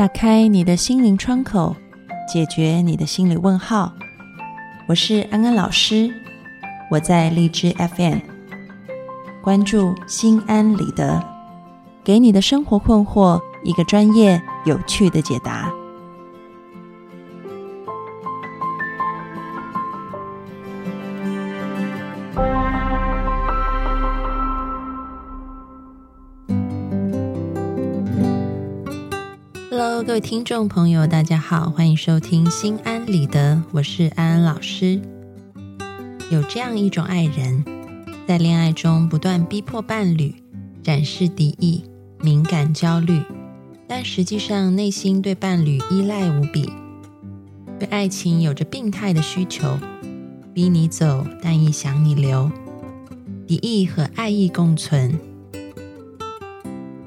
打开你的心灵窗口，解决你的心理问号。我是安安老师，我在荔枝 FM，关注心安理得，给你的生活困惑一个专业、有趣的解各位听众朋友，大家好，欢迎收听《心安理得》，我是安安老师。有这样一种爱人，在恋爱中不断逼迫伴侣，展示敌意、敏感、焦虑，但实际上内心对伴侣依赖无比，对爱情有着病态的需求，逼你走，但亦想你留，敌意和爱意共存。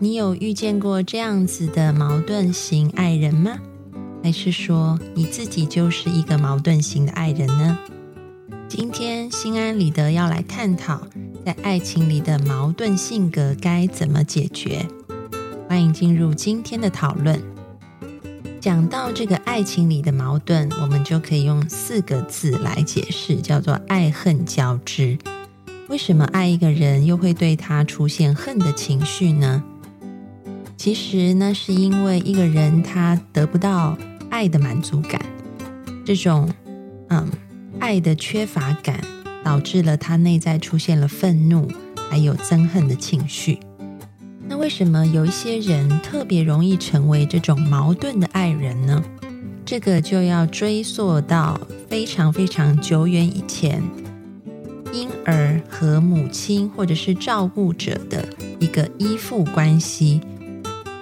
你有遇见过这样子的矛盾型爱人吗？还是说你自己就是一个矛盾型的爱人呢？今天心安理得要来探讨，在爱情里的矛盾性格该怎么解决。欢迎进入今天的讨论。讲到这个爱情里的矛盾，我们就可以用四个字来解释，叫做爱恨交织。为什么爱一个人又会对他出现恨的情绪呢？其实呢，是因为一个人他得不到爱的满足感，这种嗯爱的缺乏感，导致了他内在出现了愤怒，还有憎恨的情绪。那为什么有一些人特别容易成为这种矛盾的爱人呢？这个就要追溯到非常非常久远以前，婴儿和母亲或者是照顾者的一个依附关系。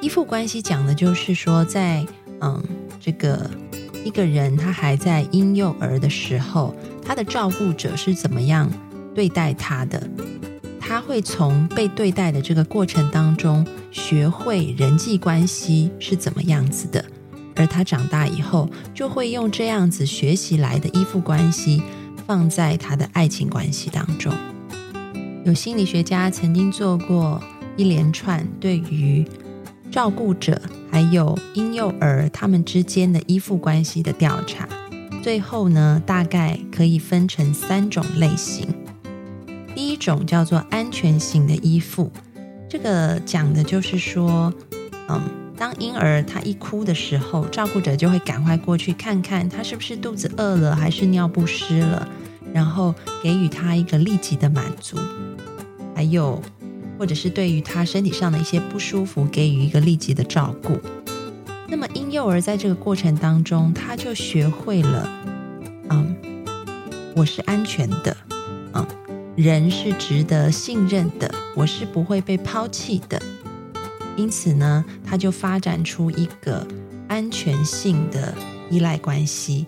依附关系讲的就是说，在嗯，这个一个人他还在婴幼儿的时候，他的照顾者是怎么样对待他的？他会从被对待的这个过程当中，学会人际关系是怎么样子的，而他长大以后，就会用这样子学习来的依附关系，放在他的爱情关系当中。有心理学家曾经做过一连串对于。照顾者还有婴幼儿他们之间的依附关系的调查，最后呢，大概可以分成三种类型。第一种叫做安全型的依附，这个讲的就是说，嗯，当婴儿他一哭的时候，照顾者就会赶快过去看看他是不是肚子饿了，还是尿不湿了，然后给予他一个立即的满足，还有。或者是对于他身体上的一些不舒服，给予一个立即的照顾。那么婴幼儿在这个过程当中，他就学会了，嗯，我是安全的，嗯，人是值得信任的，我是不会被抛弃的。因此呢，他就发展出一个安全性的依赖关系。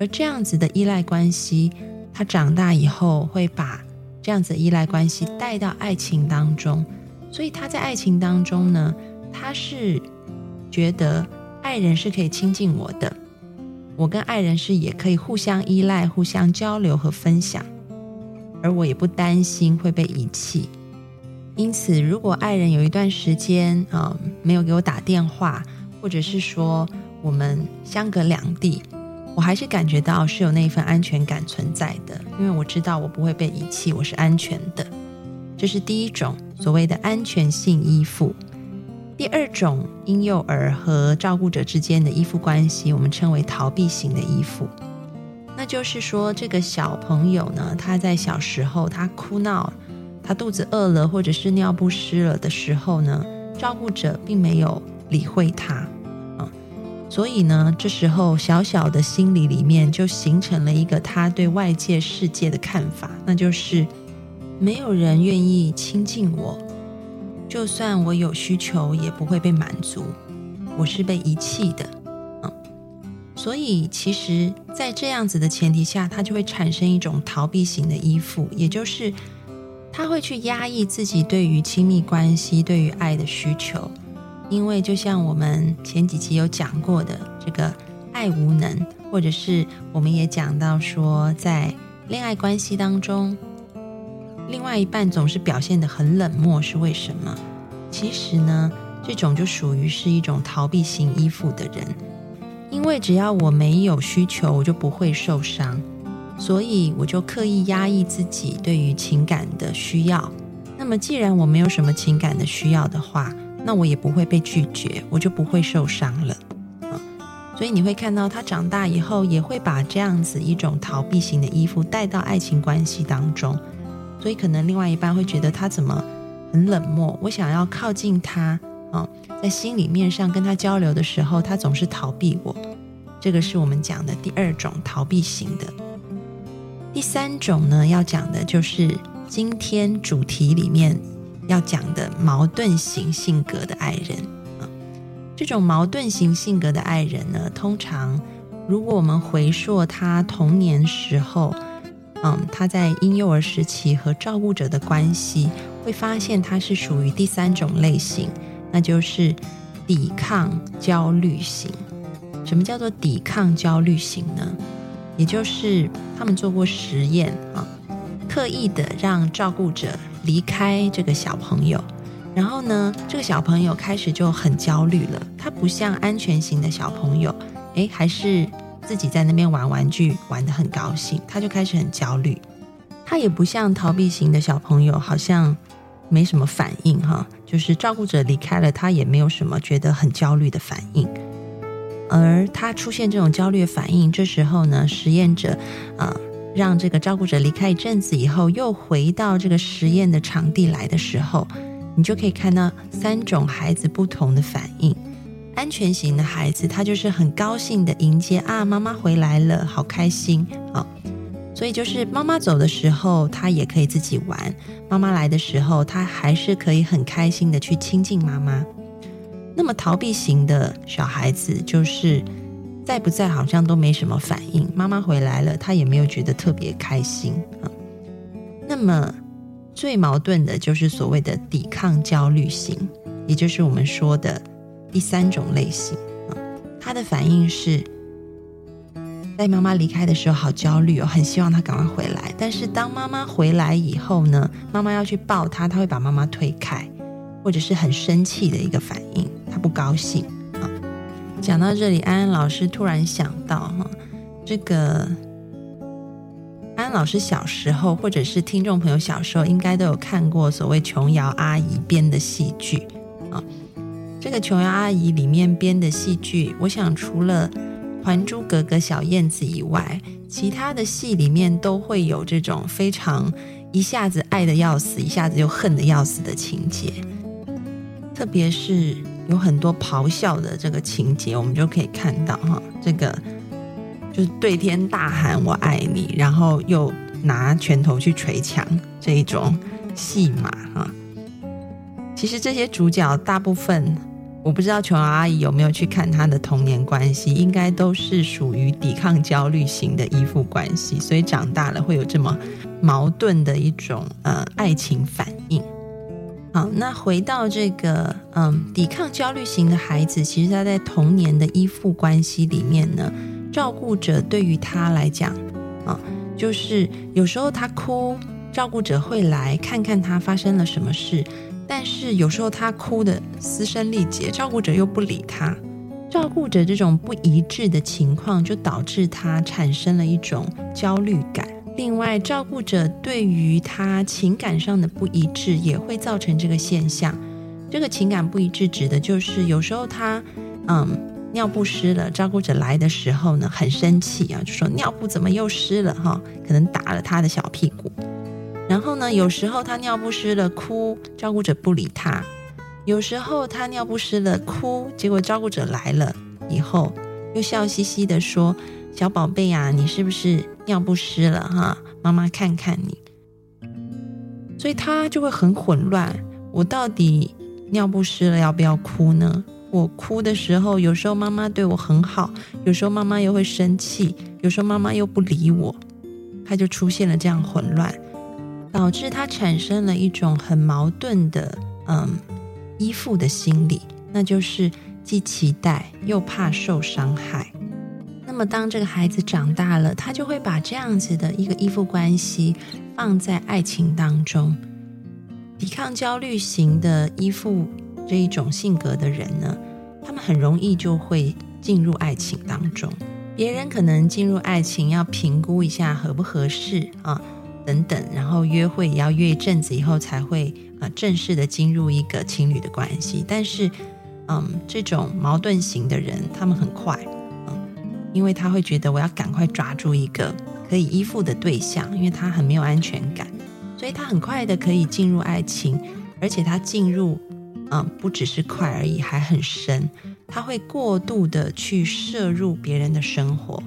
而这样子的依赖关系，他长大以后会把。这样子依赖关系带到爱情当中，所以他在爱情当中呢，他是觉得爱人是可以亲近我的，我跟爱人是也可以互相依赖、互相交流和分享，而我也不担心会被遗弃。因此，如果爱人有一段时间啊没有给我打电话，或者是说我们相隔两地。我还是感觉到是有那一份安全感存在的，因为我知道我不会被遗弃，我是安全的。这是第一种所谓的安全性依附。第二种婴幼儿和照顾者之间的依附关系，我们称为逃避型的依附。那就是说，这个小朋友呢，他在小时候他哭闹，他肚子饿了或者是尿不湿了的时候呢，照顾者并没有理会他。所以呢，这时候小小的心理里面就形成了一个他对外界世界的看法，那就是没有人愿意亲近我，就算我有需求也不会被满足，我是被遗弃的。嗯，所以其实，在这样子的前提下，他就会产生一种逃避型的依附，也就是他会去压抑自己对于亲密关系、对于爱的需求。因为就像我们前几期有讲过的，这个爱无能，或者是我们也讲到说，在恋爱关系当中，另外一半总是表现得很冷漠，是为什么？其实呢，这种就属于是一种逃避型依附的人。因为只要我没有需求，我就不会受伤，所以我就刻意压抑自己对于情感的需要。那么，既然我没有什么情感的需要的话，那我也不会被拒绝，我就不会受伤了。啊，所以你会看到他长大以后，也会把这样子一种逃避型的依附带到爱情关系当中。所以，可能另外一半会觉得他怎么很冷漠，我想要靠近他。啊，在心里面上跟他交流的时候，他总是逃避我。这个是我们讲的第二种逃避型的。第三种呢，要讲的就是今天主题里面要讲的矛盾型性格的爱人啊。这种矛盾型性格的爱人呢，通常如果我们回溯他童年时候，嗯，他在婴幼儿时期和照顾者的关系，会发现他是属于第三种类型。那就是抵抗焦虑型。什么叫做抵抗焦虑型呢？也就是他们做过实验啊，刻意的让照顾者离开这个小朋友，然后呢，这个小朋友开始就很焦虑了。他不像安全型的小朋友，诶，还是自己在那边玩玩具，玩得很高兴，他就开始很焦虑。他也不像逃避型的小朋友，好像。没什么反应哈，就是照顾者离开了，他也没有什么觉得很焦虑的反应。而他出现这种焦虑反应，这时候呢，实验者啊，让这个照顾者离开一阵子以后，又回到这个实验的场地来的时候，你就可以看到三种孩子不同的反应。安全型的孩子，他就是很高兴的迎接啊，妈妈回来了，好开心啊。所以就是妈妈走的时候，他也可以自己玩；妈妈来的时候，他还是可以很开心的去亲近妈妈。那么逃避型的小孩子，就是在不在好像都没什么反应。妈妈回来了，他也没有觉得特别开心啊。那么最矛盾的就是所谓的抵抗焦虑型，也就是我们说的第三种类型啊。他的反应是。在妈妈离开的时候，好焦虑哦，很希望她赶快回来。但是当妈妈回来以后呢，妈妈要去抱她，她会把妈妈推开，或者是很生气的一个反应，她不高兴。讲到这里，安安老师突然想到哈，这个安安老师小时候，或者是听众朋友小时候，应该都有看过所谓琼瑶阿姨编的戏剧啊。这个琼瑶阿姨里面编的戏剧，我想除了。《还珠格格》小燕子以外，其他的戏里面都会有这种非常一下子爱的要死，一下子又恨的要死的情节。特别是有很多咆哮的这个情节，我们就可以看到哈，这个就是对天大喊“我爱你”，然后又拿拳头去捶墙这一种戏码哈。其实这些主角大部分。我不知道琼瑶阿姨有没有去看她的童年关系，应该都是属于抵抗焦虑型的依附关系，所以长大了会有这么矛盾的一种呃爱情反应。那回到这个嗯抵抗焦虑型的孩子，其实他在童年的依附关系里面呢，照顾者对于他来讲啊，就是有时候他哭，照顾者会来看看他发生了什么事。但是有时候他哭的嘶声力竭，照顾者又不理他，照顾者这种不一致的情况，就导致他产生了一种焦虑感。另外，照顾者对于他情感上的不一致，也会造成这个现象。这个情感不一致指的就是有时候他嗯尿布湿了，照顾者来的时候呢很生气啊，就说尿布怎么又湿了哈，可能打了他的小屁股。然后呢，有时候他尿不湿了哭，照顾者不理他；有时候他尿不湿了哭，结果照顾者来了以后，又笑嘻嘻的说：“小宝贝呀，你是不是尿不湿了？哈，妈妈看看你。”所以他就会很混乱。我到底尿不湿了要不要哭呢？我哭的时候，有时候妈妈对我很好，有时候妈妈又会生气，有时候妈妈又不理我，他就出现了这样混乱。导致他产生了一种很矛盾的嗯依附的心理，那就是既期待又怕受伤害。那么当这个孩子长大了，他就会把这样子的一个依附关系放在爱情当中。抵抗焦虑型的依附这一种性格的人呢，他们很容易就会进入爱情当中。别人可能进入爱情要评估一下合不合适啊，等等，然后约会也要约一阵子以后才会啊正式的进入一个情侣的关系。但是，嗯，这种矛盾型的人，他们很快，因为他会觉得我要赶快抓住一个可以依附的对象，因为他很没有安全感，所以他很快的可以进入爱情，而且他进入。嗯，不只是快而已，还很深。他会过度的去摄入别人的生活，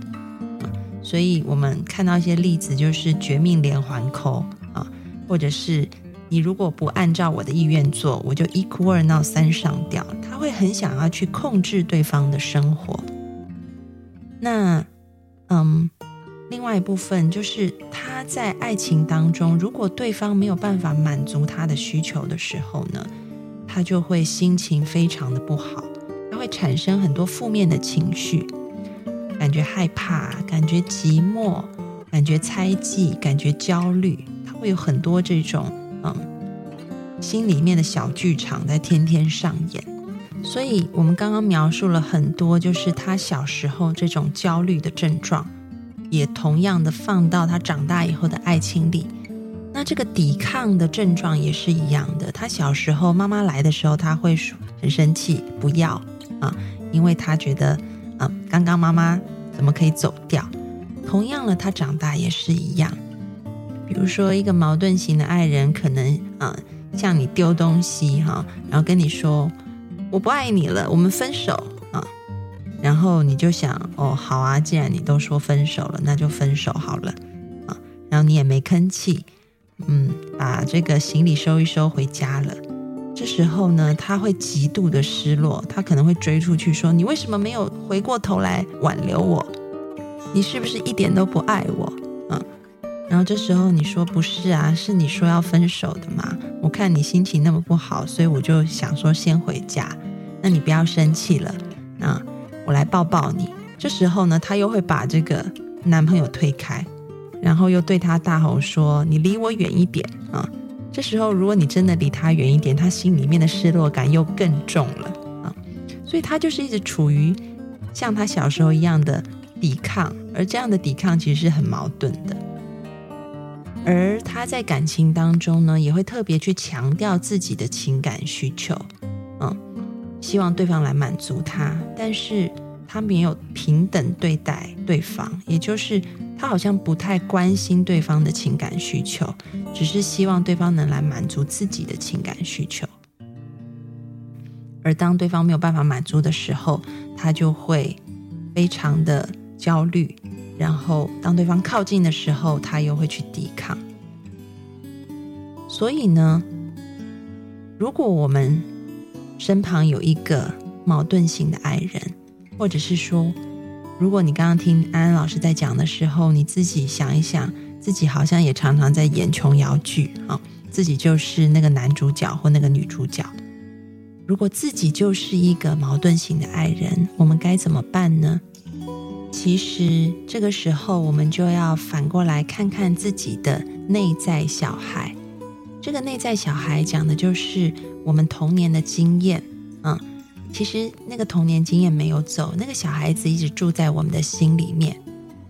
所以我们看到一些例子，就是绝命连环扣啊，或者是你如果不按照我的意愿做，我就一哭二闹三上吊。他会很想要去控制对方的生活。那嗯，另外一部分就是他在爱情当中，如果对方没有办法满足他的需求的时候呢？他就会心情非常的不好，他会产生很多负面的情绪，感觉害怕，感觉寂寞，感觉猜忌，感觉焦虑。他会有很多这种嗯心里面的小剧场在天天上演。所以，我们刚刚描述了很多，就是他小时候这种焦虑的症状，也同样的放到他长大以后的爱情里。那这个抵抗的症状也是一样的。他小时候妈妈来的时候，他会很生气，不要啊，因为他觉得啊，刚刚妈妈怎么可以走掉？同样了，他长大也是一样。比如说，一个矛盾型的爱人，可能啊，向你丢东西哈，然后跟你说我不爱你了，我们分手啊。然后你就想哦，好啊，既然你都说分手了，那就分手好了啊。然后你也没吭气。嗯，把这个行李收一收回家了。这时候呢，他会极度的失落，他可能会追出去说：“你为什么没有回过头来挽留我？你是不是一点都不爱我？”然后这时候你说：“不是啊，是你说要分手的嘛。我看你心情那么不好，所以我就想说先回家。那你不要生气了，啊，我来抱抱你。”这时候呢，他又会把这个男朋友推开。然后又对他大吼说：“你离我远一点啊！”这时候，如果你真的离他远一点，他心里面的失落感又更重了啊！所以他就是一直处于像他小时候一样的抵抗，而这样的抵抗其实是很矛盾的。而他在感情当中呢，也会特别去强调自己的情感需求，嗯，希望对方来满足他，但是他没有平等对待对方，也就是。他好像不太关心对方的情感需求，只是希望对方能来满足自己的情感需求。而当对方没有办法满足的时候，他就会非常的焦虑。然后当对方靠近的时候，他又会去抵抗。所以呢，如果我们身旁有一个矛盾型的爱人，或者是说，如果你刚刚听安安老师在讲的时候，你自己想一想，自己好像也常常在演琼瑶剧啊，自己就是那个男主角或那个女主角。如果自己就是一个矛盾型的爱人，我们该怎么办呢？其实这个时候，我们就要反过来看看自己的内在小孩。这个内在小孩讲的就是我们童年的经验，嗯。其实那个童年经验没有走，那个小孩子一直住在我们的心里面，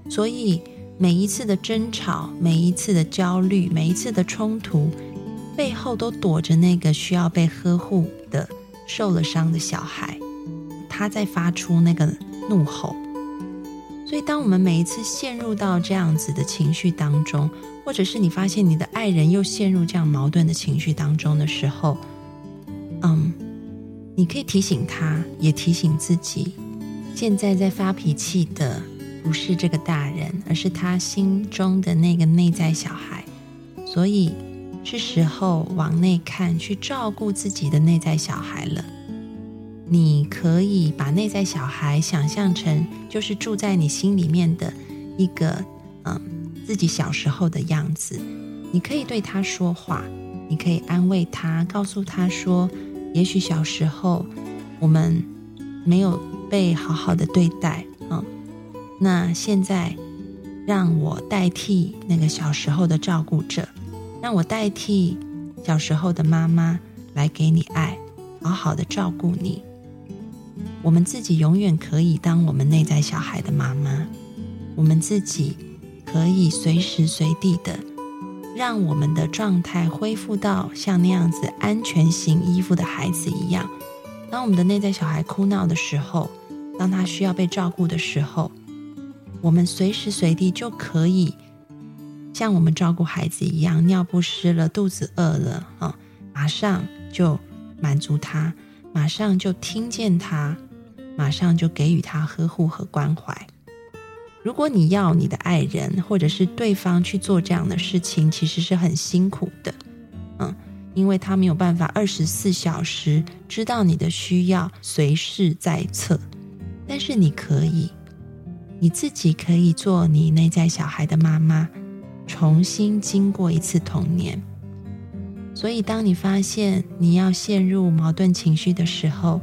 所以每一次的争吵，每一次的焦虑，每一次的冲突，背后都躲着那个需要被呵护的受了伤的小孩，他在发出那个怒吼。所以，当我们每一次陷入到这样子的情绪当中，或者是你发现你的爱人又陷入这样矛盾的情绪当中的时候，嗯。你可以提醒他，也提醒自己，现在在发脾气的不是这个大人，而是他心中的那个内在小孩。所以是时候往内看，去照顾自己的内在小孩了。你可以把内在小孩想象成就是住在你心里面的一个，嗯，自己小时候的样子。你可以对他说话，你可以安慰他，告诉他说。也许小时候我们没有被好好的对待啊，那现在让我代替那个小时候的照顾者，让我代替小时候的妈妈来给你爱好好的照顾你。我们自己永远可以当我们内在小孩的妈妈，我们自己可以随时随地的让我们的状态恢复到像那样子安全型依附的孩子一样。当我们的内在小孩哭闹的时候，当他需要被照顾的时候，我们随时随地就可以像我们照顾孩子一样，尿不湿了，肚子饿了啊，马上就满足他，马上就听见他。马上就给予他呵护和关怀。如果你要你的爱人或者是对方去做这样的事情，其实是很辛苦的，嗯，因为他没有办法二十四小时知道你的需要，随时在侧。但是你可以，你自己可以做你内在小孩的妈妈，重新经过一次童年。所以，当你发现你要陷入矛盾情绪的时候，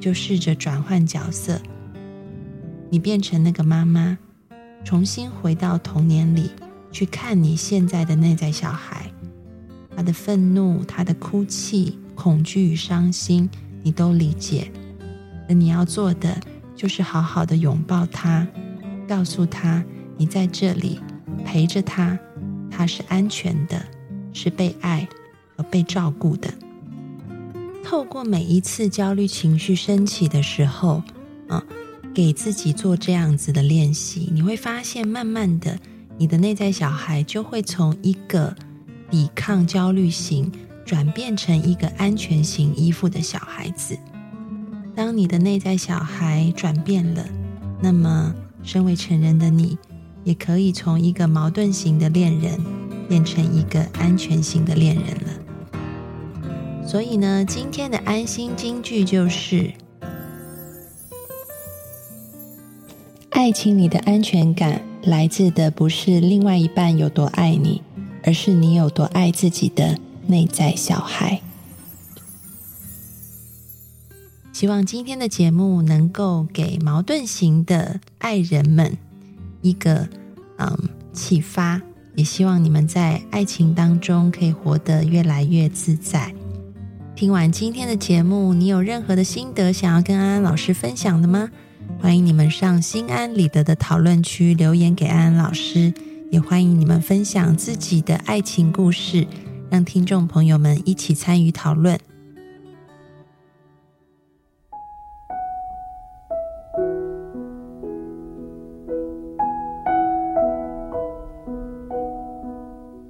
就试着转换角色，你变成那个妈妈，重新回到童年里去看你现在的内在小孩，他的愤怒、他的哭泣、恐惧与伤心，你都理解。而你要做的就是好好的拥抱他，告诉他你在这里陪着他，他是安全的，是被爱被照顾的。透过每一次焦虑情绪升起的时候，啊，给自己做这样子的练习，你会发现，慢慢的，你的内在小孩就会从一个抵抗焦虑型，转变成一个安全型依附的小孩子。当你的内在小孩转变了，那么，身为成人的你，也可以从一个矛盾型的恋人，变成一个安全型的恋人了。所以呢，今天的安心金句就是：爱情里的安全感来自的不是另外一半有多爱你，而是你有多爱自己的内在小孩。希望今天的节目能够给矛盾型的爱人们一个嗯启发，也希望你们在爱情当中可以活得越来越自在。听完今天的节目，你有任何的心得想要跟安安老师分享的吗？欢迎你们上心安理得的讨论区留言给安安老师，也欢迎你们分享自己的爱情故事，让听众朋友们一起参与讨论。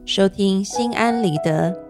收听心安理得。